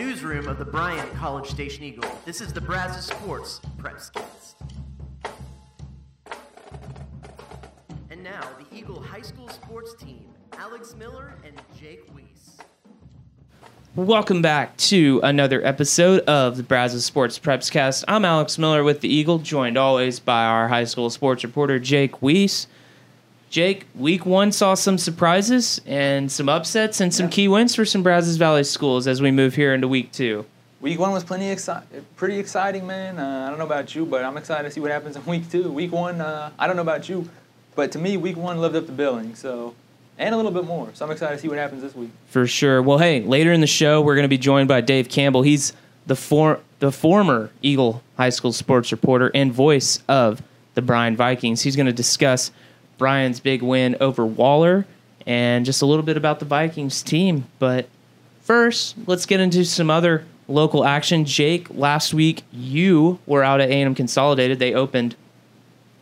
newsroom of the Bryan College Station Eagle. This is the Brazos Sports Prepscast. And now, the Eagle High School sports team, Alex Miller and Jake Weiss. Welcome back to another episode of the Brazos Sports Prepscast. I'm Alex Miller with the Eagle, joined always by our high school sports reporter Jake Weiss. Jake, week one saw some surprises and some upsets and some key wins for some Brazos Valley schools as we move here into week two. Week one was plenty exci- pretty exciting, man. Uh, I don't know about you, but I'm excited to see what happens in week two. Week one, uh, I don't know about you, but to me, week one lived up to billing. So, and a little bit more. So I'm excited to see what happens this week. For sure. Well, hey, later in the show, we're going to be joined by Dave Campbell. He's the for- the former Eagle High School sports reporter and voice of the Bryan Vikings. He's going to discuss Bryan's big win over Waller and just a little bit about the Vikings team. But first, let's get into some other local action. Jake, last week you were out at A&M Consolidated. They opened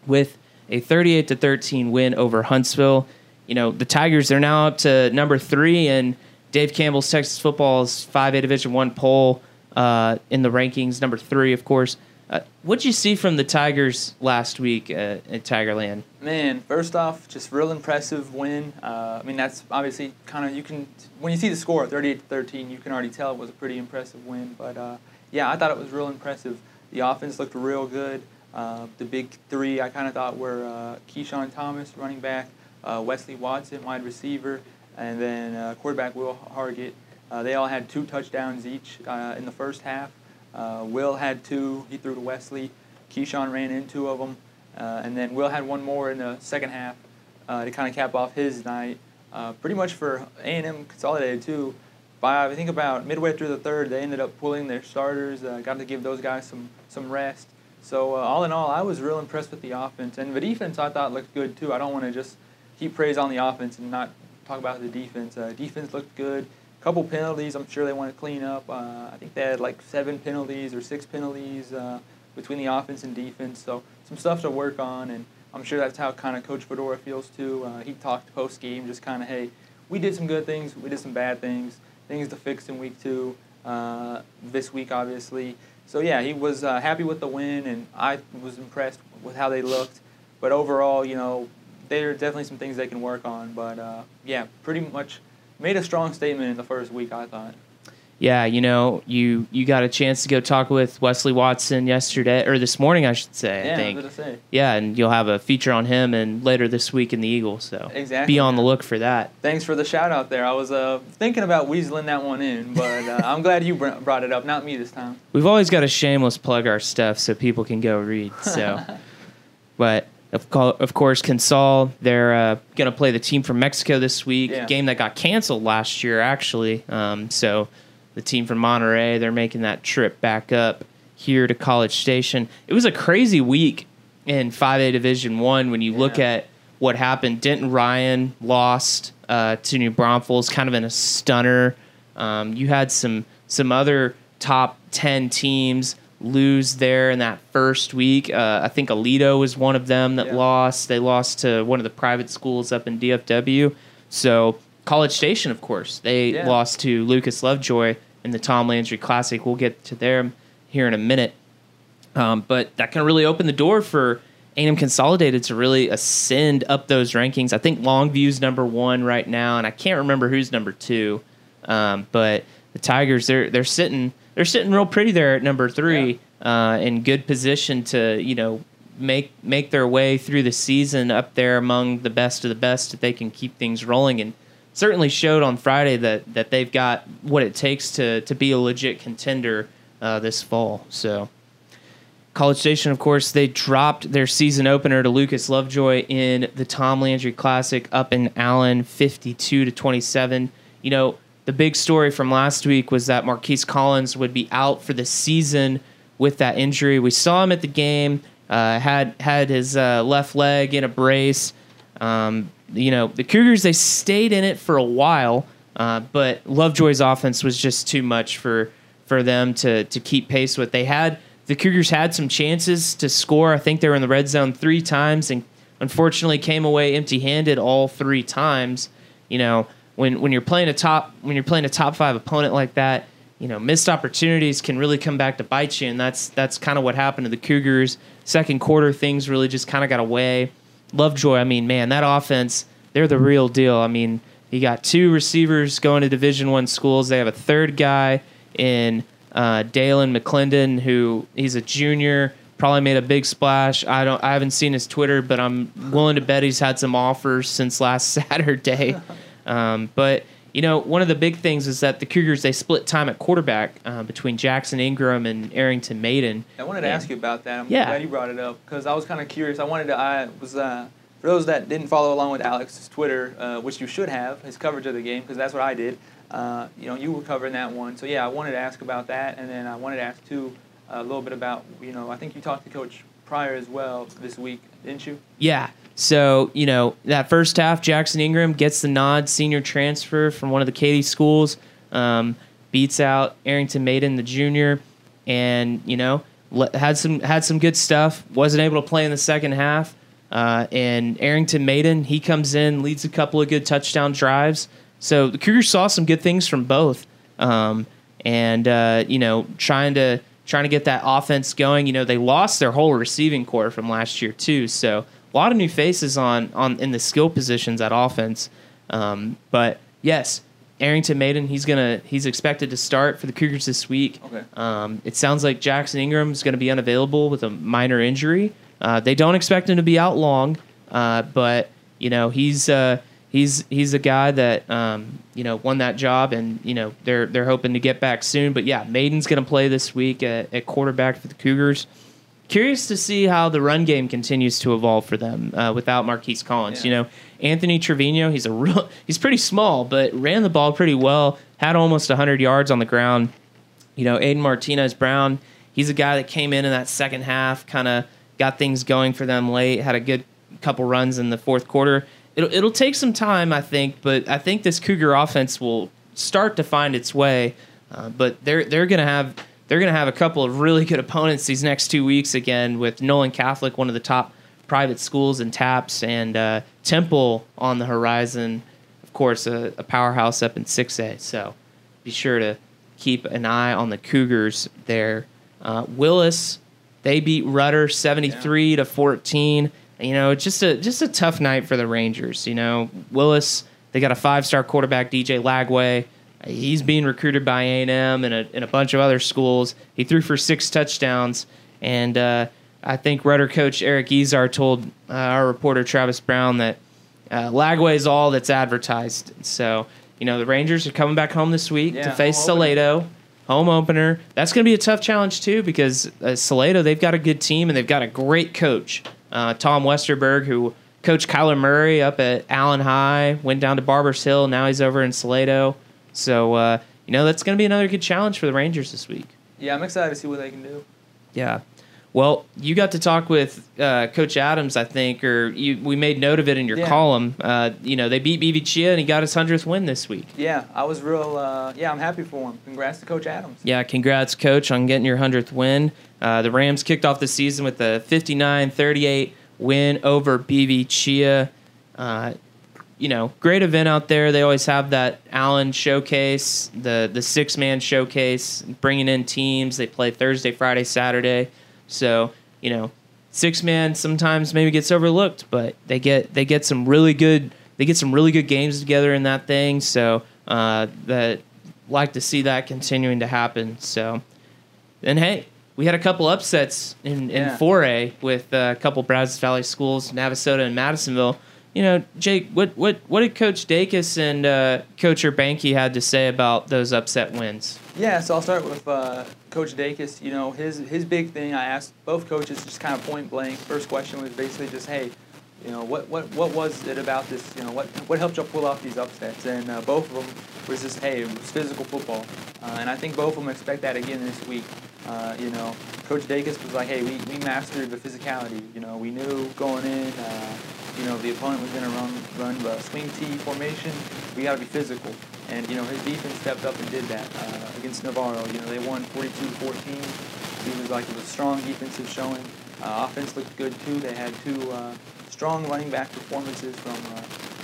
with a 38 to 13 win over Huntsville. You know, the Tigers they're now up to number 3 and Dave Campbell's Texas Football's 5A Division 1 poll uh, in the rankings number 3 of course. Uh, what'd you see from the Tigers last week uh, at Tigerland? Man, first off, just real impressive win. Uh, I mean, that's obviously kind of you can when you see the score 38-13, you can already tell it was a pretty impressive win. But uh, yeah, I thought it was real impressive. The offense looked real good. Uh, the big three I kind of thought were uh, Keyshawn Thomas, running back, Wesley Watson, wide receiver, and then quarterback Will Hargett. They all had two touchdowns each in the first half. Uh, Will had two. He threw to Wesley. Keyshawn ran in two of them. Uh, and then Will had one more in the second half uh, to kind of cap off his night. Uh, pretty much for A&M Consolidated too. By I think about midway through the third, they ended up pulling their starters. Uh, got to give those guys some some rest. So uh, all in all, I was real impressed with the offense and the defense. I thought looked good too. I don't want to just heap praise on the offense and not talk about the defense. Defense looked good. Couple penalties. I'm sure they want to clean up. Uh, I think they had like seven penalties or six penalties uh, between the offense and defense. So some stuff to work on, and I'm sure that's how kind of Coach Fedora feels too. Uh, he talked post game, just kind of, hey, we did some good things, we did some bad things, things to fix in week two. Uh, this week, obviously. So yeah, he was uh, happy with the win, and I was impressed with how they looked. But overall, you know, there are definitely some things they can work on. But uh, yeah, pretty much made a strong statement in the first week. I thought. Yeah, you know, you you got a chance to go talk with Wesley Watson yesterday or this morning, I should say. Yeah, I think. I say. Yeah, and you'll have a feature on him and later this week in the Eagle. So Exactly. be on the look for that. Thanks for the shout out there. I was uh, thinking about weaseling that one in, but uh, I'm glad you br- brought it up, not me this time. We've always got to shameless plug our stuff so people can go read. So, but of, co- of course, Consol they're uh, going to play the team from Mexico this week. Yeah. Game that got canceled last year, actually. Um, so the team from Monterey they're making that trip back up here to College Station. It was a crazy week in 5A Division One when you look at what happened. Denton Ryan lost uh, to New Braunfels, kind of in a stunner. Um, you had some some other top ten teams lose there in that first week. Uh, I think Aledo was one of them that Yeah. lost. They lost to one of the private schools up in DFW. So College Station, of course, they Yeah. lost to Lucas Lovejoy in the Tom Landry Classic. We'll get to them here in a minute. Um, but that can really open the door for A&M Consolidated to really ascend up those rankings. I think Longview's number one right now, and I can't remember who's number two. Um, but the Tigers, they're they're sitting they're sitting real pretty there at number three, uh, in good position to you know make make their way through the season up there among the best of the best if they can keep things rolling and certainly showed on Friday that that they've got what it takes to to be a legit contender uh, this fall. So. College Station, of course, they dropped their season opener to Lucas Lovejoy in the Tom Landry Classic up in Allen, 52 to 27. You know, the big story from last week was that Marquise Collins would be out for the season with that injury. We saw him at the game, uh, had had his uh, left leg in a brace. Um, you know, the Cougars they stayed in it for a while, uh, but Lovejoy's offense was just too much for for them to to keep pace with. They had the Cougars had some chances to score. I think they were in the red zone three times and unfortunately came away empty-handed all three times. You know, when when you're playing a top when you're playing a top five opponent like that, you know, missed opportunities can really come back to bite you, and that's that's kind of what happened to the Cougars. Second quarter, things really just kind of got away. Lovejoy, I mean, man, that offense, they're the real deal. I mean, you got two receivers going to Division One schools. They have a third guy in uh, Dalen McClendon, who he's a junior, probably made a big splash. I don't, I haven't seen his Twitter, but I'm willing to bet he's had some offers since last Saturday. Um, but you know, one of the big things is that the Cougars they split time at quarterback uh, between Jackson Ingram and Arrington Maiden. I wanted to And- ask you about that. I'm Yeah. glad you brought it up because I was kind of curious. I wanted to. I was uh, for those that didn't follow along with Alex's Twitter, uh, which you should have, his coverage of the game because that's what I did. Uh, you know, you were covering that one, so yeah, I wanted to ask about that, and then I wanted to ask too a little bit about you know I think you talked to Coach Pryor as well this week, didn't you? Yeah. So, you know, that first half, Jackson Ingram gets the nod, senior transfer from one of the Katy schools, um, beats out Arrington Maiden, the junior, and, you know, had some had some good stuff. Wasn't able to play in the second half. Uh, and Arrington Maiden, he comes in, leads a couple of good touchdown drives. So the Cougars saw some good things from both. Um, and uh, you know, trying to trying to get that offense going. You know, they lost their whole receiving core from last year too. So lot of new faces on on in the skill positions at offense. Um, but yes, Arrington Maiden, he's gonna he's expected to start for the Cougars this week. Okay. Um, it sounds like Jackson Ingram is going to be unavailable with a minor injury. Uh, they don't expect him to be out long, uh, but you know he's uh, he's he's a guy that um, you know won that job, and you know they're they're hoping to get back soon. But yeah, Maiden's going to play this week at, at quarterback for the Cougars. Curious to see how the run game continues to evolve for them uh, without Marquise Collins. Yeah. You know, Anthony Trevino, he's a real he's pretty small, but ran the ball pretty well. Had almost 100 yards on the ground you know, Aiden Martinez Brown, he's a guy that came in in that second half, kind of got things going for them late, had a good couple runs in the fourth quarter. It'll, it'll take some time, I think, but I think this Cougar offense will start to find its way. Uh, but they're they're gonna have they're gonna have a couple of really good opponents these next two weeks again with Nolan Catholic, one of the top private schools in TAPPS, and uh, Temple on the horizon. Of course, a, a powerhouse up in six A. So be sure to keep an eye on the Cougars there. Uh, Willis, they beat Rudder seventy three to fourteen. You know, just a just a tough night for the Rangers. You know, Willis, they got a five star quarterback, DJ Lagway. He's being recruited by A and a and a bunch of other schools. He threw for six touchdowns, and uh, I think Rudder coach Eric Izar told uh, our reporter Travis Brown that uh, Lagway is all that's advertised. So, you know, the Rangers are coming back home this week Yeah, to face home opener. Salado. Home opener. That's going to be a tough challenge, too, because uh, Salado, they've got a good team and they've got a great coach. Uh, Tom Westerberg, who coached Kyler Murray up at Allen High, went down to Barbers Hill. Now he's over in Salado. So, uh, you know, that's going to be another good challenge for the Rangers this week. Yeah, I'm excited to see what they can do. Yeah. Well, you got to talk with uh, Coach Adams, I think, or you, we made note of it in your Yeah. column. Uh, you know, they beat BB Chia and he got his 100th win this week. Yeah, I was real. Uh, yeah, I'm happy for him. Congrats to Coach Adams. Yeah, congrats, Coach, on getting your 100th win. Uh, the Rams kicked off the season with a 59 38 win over BB Chia. You know, great event out there. They always have that Allen showcase, the the six man showcase, bringing in teams. They play Thursday, Friday, Saturday. So you know, six man sometimes maybe gets overlooked, but they get they get some really good they get some really good games together in that thing. So uh, that like to see that continuing to happen. So and hey, we had a couple upsets in, in Yeah. 4A with uh, a couple Brazos Valley schools, Navasota and Madisonville. You know, Jake, what what what did Coach Dacus and uh, Coach Urbanky had to say about those upset wins? Yeah, so I'll start with uh, Coach Dacus. You know, his his big thing. I asked both coaches just kind of point blank. First question was basically just, hey, you know, what what what was it about this? You know, what what helped y'all pull off these upsets? And uh, both of them was just, hey, it was physical football. Uh, and I think both of them expect that again this week. Uh, you know, Coach Dacus was like, hey, we, we mastered the physicality. You know, we knew going in. Uh, you know, the opponent was going to run run the swing T formation. We got to be physical. And, you know, his defense stepped up and did that uh, against Navarro. You know, they won 42-14. He was like, it was a strong defensive showing. Uh, offense looked good, too. They had two uh, strong running back performances from uh,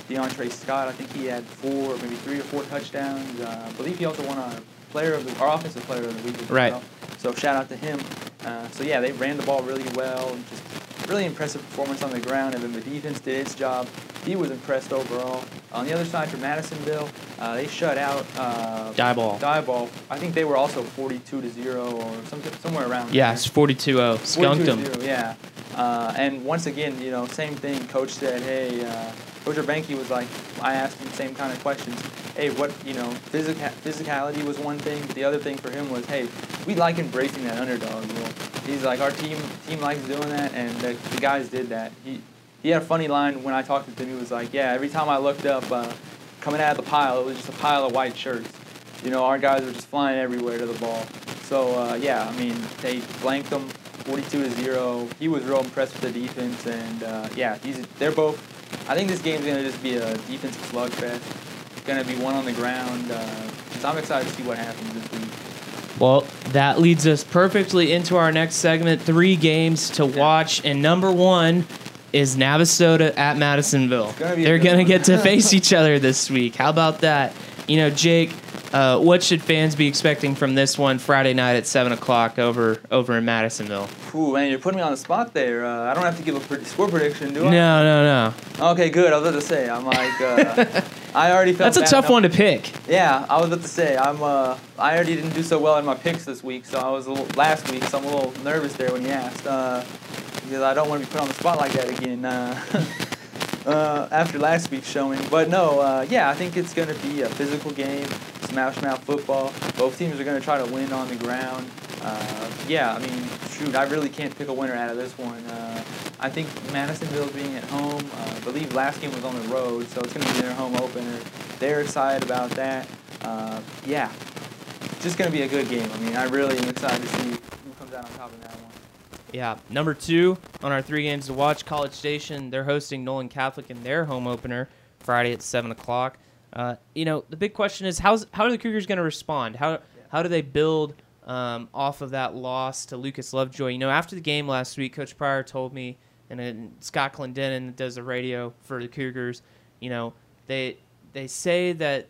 DeAndre Scott. I think he had four, maybe three or four touchdowns. Uh, I believe he also won a player of the, our offensive player of the week. As Right. Well. So shout out to him. Uh, so yeah, they ran the ball really well. Just really impressive performance on the ground, and then the defense did its job. He was impressed overall. On the other side for Madisonville, uh, they shut out uh, Diboll. Diboll. I think they were also 42 to zero or something somewhere around. Yeah, there. it's 42-0. Skunked 42 them. yeah. Uh, and once again, you know, same thing. Coach said, hey, uh, Coach Urbanky was like, I asked him the same kind of questions. Hey, what, you know, physica- physicality was one thing, but the other thing for him was, hey, we like embracing that underdog rule. He's like, our team team likes doing that, and the, the guys did that. He he had a funny line when I talked to him. He was like, yeah, every time I looked up, uh, coming out of the pile, it was just a pile of white shirts. You know, our guys were just flying everywhere to the ball. So uh, yeah, I mean, they blanked them 42 to zero. He was real impressed with the defense, and uh, yeah, he's they're both. I think this game's gonna just be a defensive slugfest. It's gonna be one on the ground. Uh, so I'm excited to see what happens this week. Well, that leads us perfectly into our next segment. Three games to watch, and number one is Navasota at Madisonville. They're going to get to face each other this week. How about that? You know, Jake, uh, what should fans be expecting from this one Friday night at seven o'clock over over in Madisonville? Ooh, man, you're putting me on the spot there. Uh, I don't have to give a pred- score prediction, do I? No, no, no. Okay, good. I was about to say, I'm like, uh, I already felt. That's a tough enough- one to pick. Yeah, I was about to say, I'm. Uh, I already didn't do so well in my picks this week, so I was a little last week, so I'm a little nervous there when you asked, uh, because I don't want to be put on the spot like that again. Uh, uh, after last week's showing, but no, uh, yeah, I think it's going to be a physical game, smash mouth football. Both teams are going to try to win on the ground. Uh, yeah, I mean, shoot, I really can't pick a winner out of this one. Uh, I think Madisonville being at home, uh, I believe last game was on the road, so it's going to be their home opener. They're excited about that. Uh, yeah, just going to be a good game. I mean, I really am excited to see who comes out on top of that one. Yeah. Number two on our three games to watch, College Station. They're hosting Nolan Catholic in their home opener Friday at seven o'clock. Uh, you know, the big question is how's how are the Cougars going to respond? How how do they build um, off of that loss to Lucas Lovejoy? You know, after the game last week, Coach Pryor told me, and then Scott Clendenin does the radio for the Cougars. You know, they they say that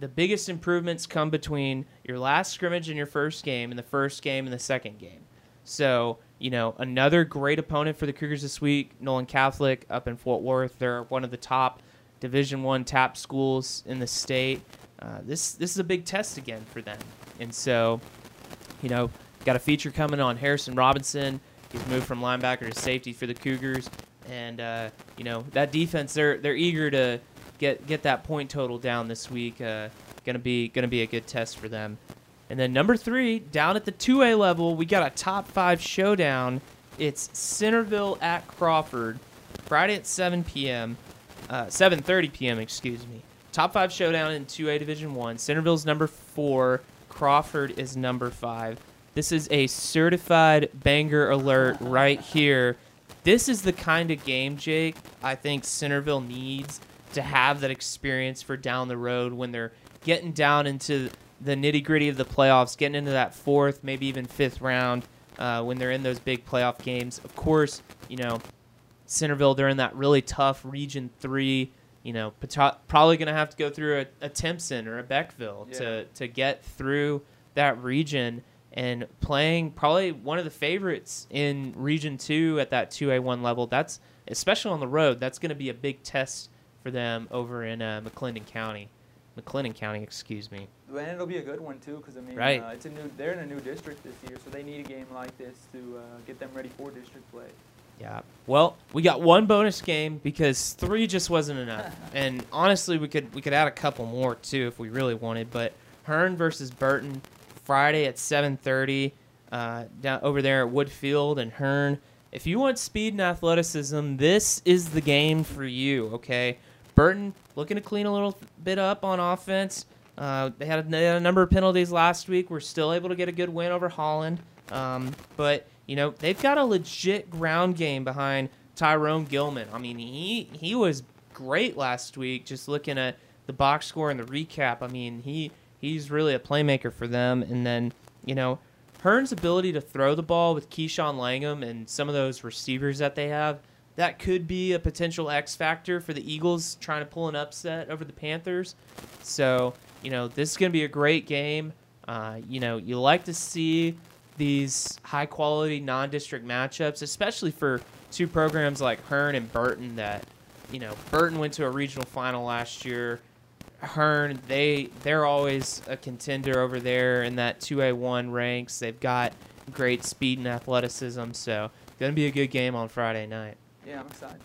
the biggest improvements come between your last scrimmage and your first game, and the first game and the second game. So, you know, another great opponent for the Cougars this week, Nolan Catholic up in Fort Worth. They're one of the top Division One top schools in the state. Uh, this this is a big test again for them, and so, you know, got a feature coming on Harrison Robinson. He's moved from linebacker to safety for the Cougars, and uh, you know that defense. They're they're eager to get get that point total down this week. Uh, gonna be gonna be a good test for them. And then number three, down at the 2A level, we got a top five showdown. It's Centerville at Crawford, Friday at 7 p.m. Uh, 7:30 p.m. Excuse me. Top five showdown in 2A Division One. Centerville's number four. Crawford is number five. This is a certified banger alert right here. This is the kind of game, Jake. I think Centerville needs to have that experience for down the road when they're getting down into the nitty gritty of the playoffs, getting into that fourth, maybe even fifth round uh, when they're in those big playoff games. Of course, you know, Centerville, they're in that really tough Region 3. You know, probably going to have to go through a, a Timpson or a Beckville Yeah. to, to get through that region and playing probably one of the favorites in Region 2 at that 2A1 level. That's, especially on the road, that's going to be a big test for them over in uh, McClendon County. McLennan County, excuse me. And it'll be a good one too, because I mean, Right. uh, it's a new. They're in a new district this year, so they need a game like this to uh, get them ready for district play. Yeah. Well, we got one bonus game because three just wasn't enough. and honestly, we could we could add a couple more too if we really wanted. But Hearne versus Burton, Friday at 7:30, uh, down over there at Woodfield and Hearne. If you want speed and athleticism, this is the game for you. Okay. Burton looking to clean a little bit up on offense. Uh, they, had a, they had a number of penalties last week. We're still able to get a good win over Holland. Um, but you know they've got a legit ground game behind Tyrone Gilman. I mean he he was great last week. Just looking at the box score and the recap, I mean he he's really a playmaker for them. And then you know Hearne's ability to throw the ball with Keyshawn Langham and some of those receivers that they have. That could be a potential X factor for the Eagles trying to pull an upset over the Panthers. So, you know, this is going to be a great game. Uh, you know, you like to see these high quality non district matchups, especially for two programs like Hearne and Burton that, you know, Burton went to a regional final last year. Hearne, they they're always a contender over there in that 2A1 ranks. They've got great speed and athleticism, so gonna be a good game on Friday night. Yeah, I'm excited.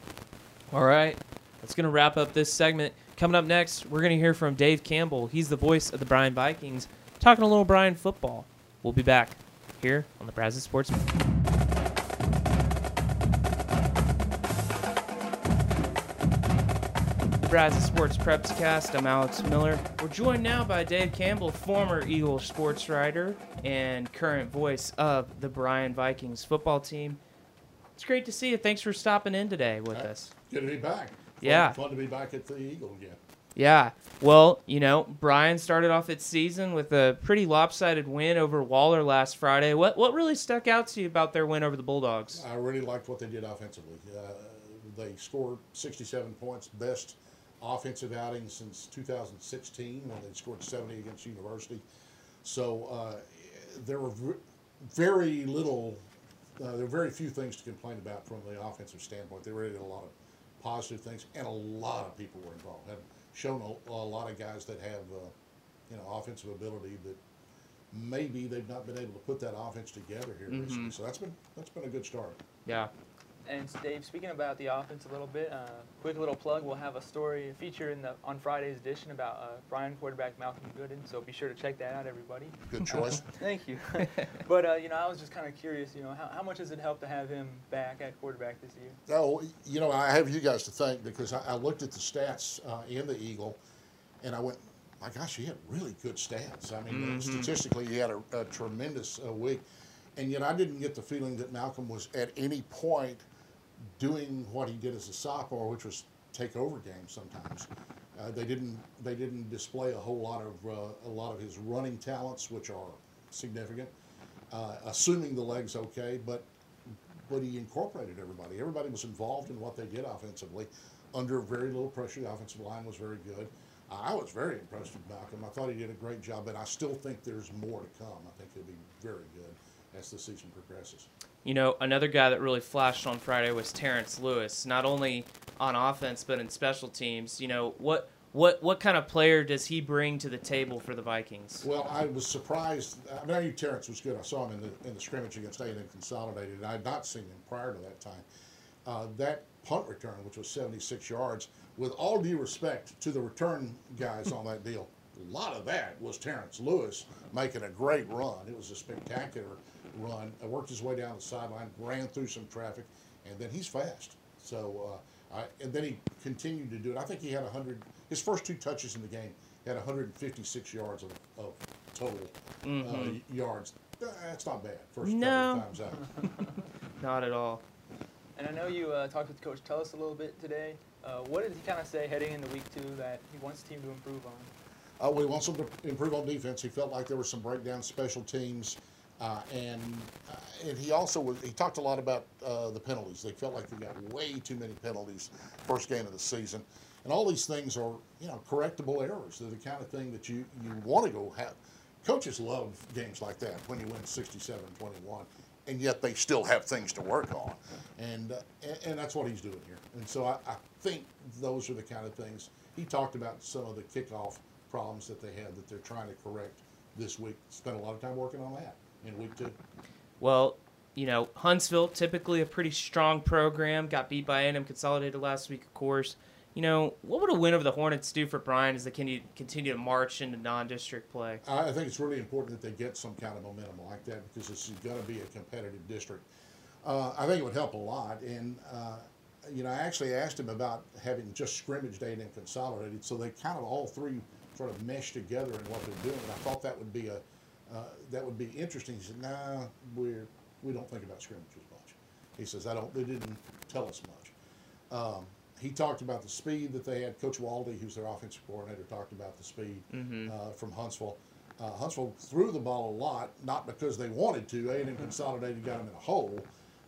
All right, that's gonna wrap up this segment. Coming up next, we're gonna hear from Dave Campbell. He's the voice of the Bryan Vikings, talking a little Bryan football. We'll be back here on the Brazos Sportsman. The Brazos Sports Preps Cast. I'm Alex Miller. We're joined now by Dave Campbell, former Eagle sports writer and current voice of the Bryan Vikings football team. It's great to see you. Thanks for stopping in today with us. Good to be back. Fun, Yeah. Fun to be back at the Eagle again. Yeah. Well, you know, Bryan started off its season with a pretty lopsided win over Waller last Friday. What what really stuck out to you about their win over the Bulldogs? I really liked what they did offensively. Uh, they scored 67 points, best offensive outing since 2016 when they scored 70 against University. So uh, there were very little, uh, there were very few things to complain about from the offensive standpoint. They really did a lot of positive things, and a lot of people were involved. Shown a, a lot of guys that have, uh, you know, offensive ability that maybe they've not been able to put that offense together here recently. So that's been that's been a good start. Yeah. And Dave, speaking about the offense a little bit, uh, quick little plug. We'll have a story, a feature in the on Friday's edition about uh, Bryan quarterback Malcolm Gooden. So be sure to check that out, everybody. Good choice. Thank you. but uh, you know, I was just kind of curious. You know, how, how much does it help to have him back at quarterback this year? Oh, you know, I have you guys to thank because I, I looked at the stats uh, in the Eagle, and I went, my gosh, he had really good stats. I mean, uh, statistically, he had a, a tremendous uh, week, and yet I didn't get the feeling that Malcolm was at any point doing what he did as a sophomore, which was take over games sometimes. Uh, they didn't they didn't display a whole lot of uh, a lot of his running talents, which are significant. Uh, assuming the legs okay, but but he incorporated everybody. Everybody was involved in what they did offensively, under very little pressure. The offensive line was very good. I was very impressed with Malcolm. I thought he did a great job, and I still think there's more to come. I think he'll be very good as the season progresses. You know, another guy that really flashed on Friday was Terrence Lewis, not only on offense but in special teams. You know, what what what kind of player does he bring to the table for the Vikings? Well, I was surprised. I mean, I knew Terrence was good. I saw him in the in the scrimmage against A&M Consolidated, I had not seen him prior to that time. Uh, that punt return, which was 76 yards, with all due respect to the return guys on that deal, a lot of that was Terrence Lewis making a great run. It was a spectacular run. I worked his way down the sideline, ran through some traffic, and then he's fast. So, uh, I, and then he continued to do it. I think he had 100. His first two touches in the game had 156 yards of, of total uh, yards. That's not bad. First No. couple of times out. Not at all. And I know you uh, talked with Coach Tellis a little bit today. Uh, what did he kind of say heading into week two that he wants the team to improve on? Uh, we want them to improve on defense. He felt like there were some breakdown special teams, uh, and uh, and he also was, he talked a lot about uh, the penalties. They felt like they got way too many penalties first game of the season, and all these things are you know correctable errors. They're the kind of thing that you you want to go have. Coaches love games like that when you win 67-21, and yet they still have things to work on, and uh, and, and that's what he's doing here. And so I, I think those are the kind of things he talked about. Some of the kickoff problems that they had that they're trying to correct this week. Spent a lot of time working on that in week two. Well, you know, Huntsville, typically a pretty strong program, got beat by A&M Consolidated last week, of course. You know, what would a win over the Hornets do for Bryan as they continue, continue to march into non-district play? I think it's really important that they get some kind of momentum like that because this is going to be a competitive district. Uh, I think it would help a lot. And, uh, you know, I actually asked him about having just scrimmaged A&M Consolidated, so they kind of all three sort of mesh together in what they're doing. I thought that would be a uh, that would be interesting. He said, "Nah, we're we don't think about scrimmages much." He says, "I don't. They didn't tell us much." Um, he talked about the speed that they had. Coach Waldy, who's their offensive coordinator, talked about the speed uh, from Huntsville. Uh, Huntsville threw the ball a lot, not because they wanted to. A&M Consolidated got them in a hole,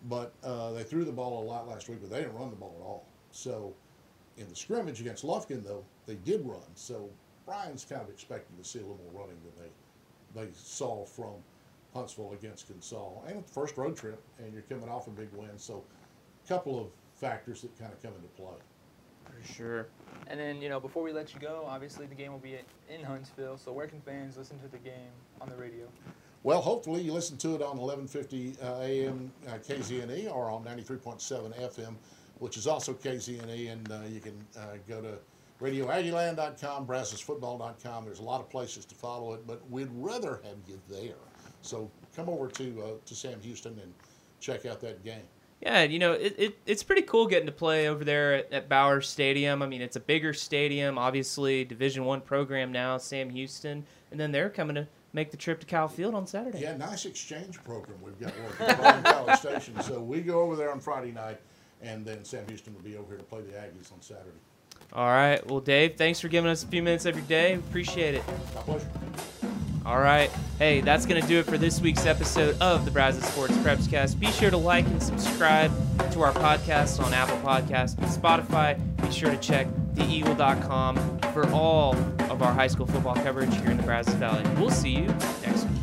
but uh, they threw the ball a lot last week, but they didn't run the ball at all. So, in the scrimmage against Lufkin, though, they did run. So Bryan's kind of expecting to see a little more running than they they saw from Huntsville against Consol. And first road trip, and you're coming off a big win. So, a couple of factors that kind of come into play. For sure. And then, you know, before we let you go, obviously the game will be in Huntsville. So where can fans listen to the game on the radio? Well, hopefully you listen to it on 1150 uh, AM uh, KZNE or on 93.7 FM, which is also KZNE, and uh, you can uh, go to radioaggieland.com, brazosfootball.com. There's a lot of places to follow it, but we'd rather have you there. So come over to uh, to Sam Houston and check out that game. Yeah, you know, it, it, it's pretty cool getting to play over there at, at Bauer Stadium. I mean, it's a bigger stadium, obviously, Division One program now, Sam Houston, and then they're coming to make the trip to Kyle Field on Saturday. Yeah, nice exchange program we've got working at College Station. So we go over there on Friday night, and then Sam Houston will be over here to play the Aggies on Saturday. All right. Well, Dave, thanks for giving us a few minutes of your day. Appreciate it. My pleasure. All right. Hey, that's going to do it for this week's episode of the Brazos Sports Prepscast. Be sure to like and subscribe to our podcast on Apple Podcasts and Spotify. Be sure to check theeagle.com for all of our high school football coverage here in the Brazos Valley. We'll see you next week.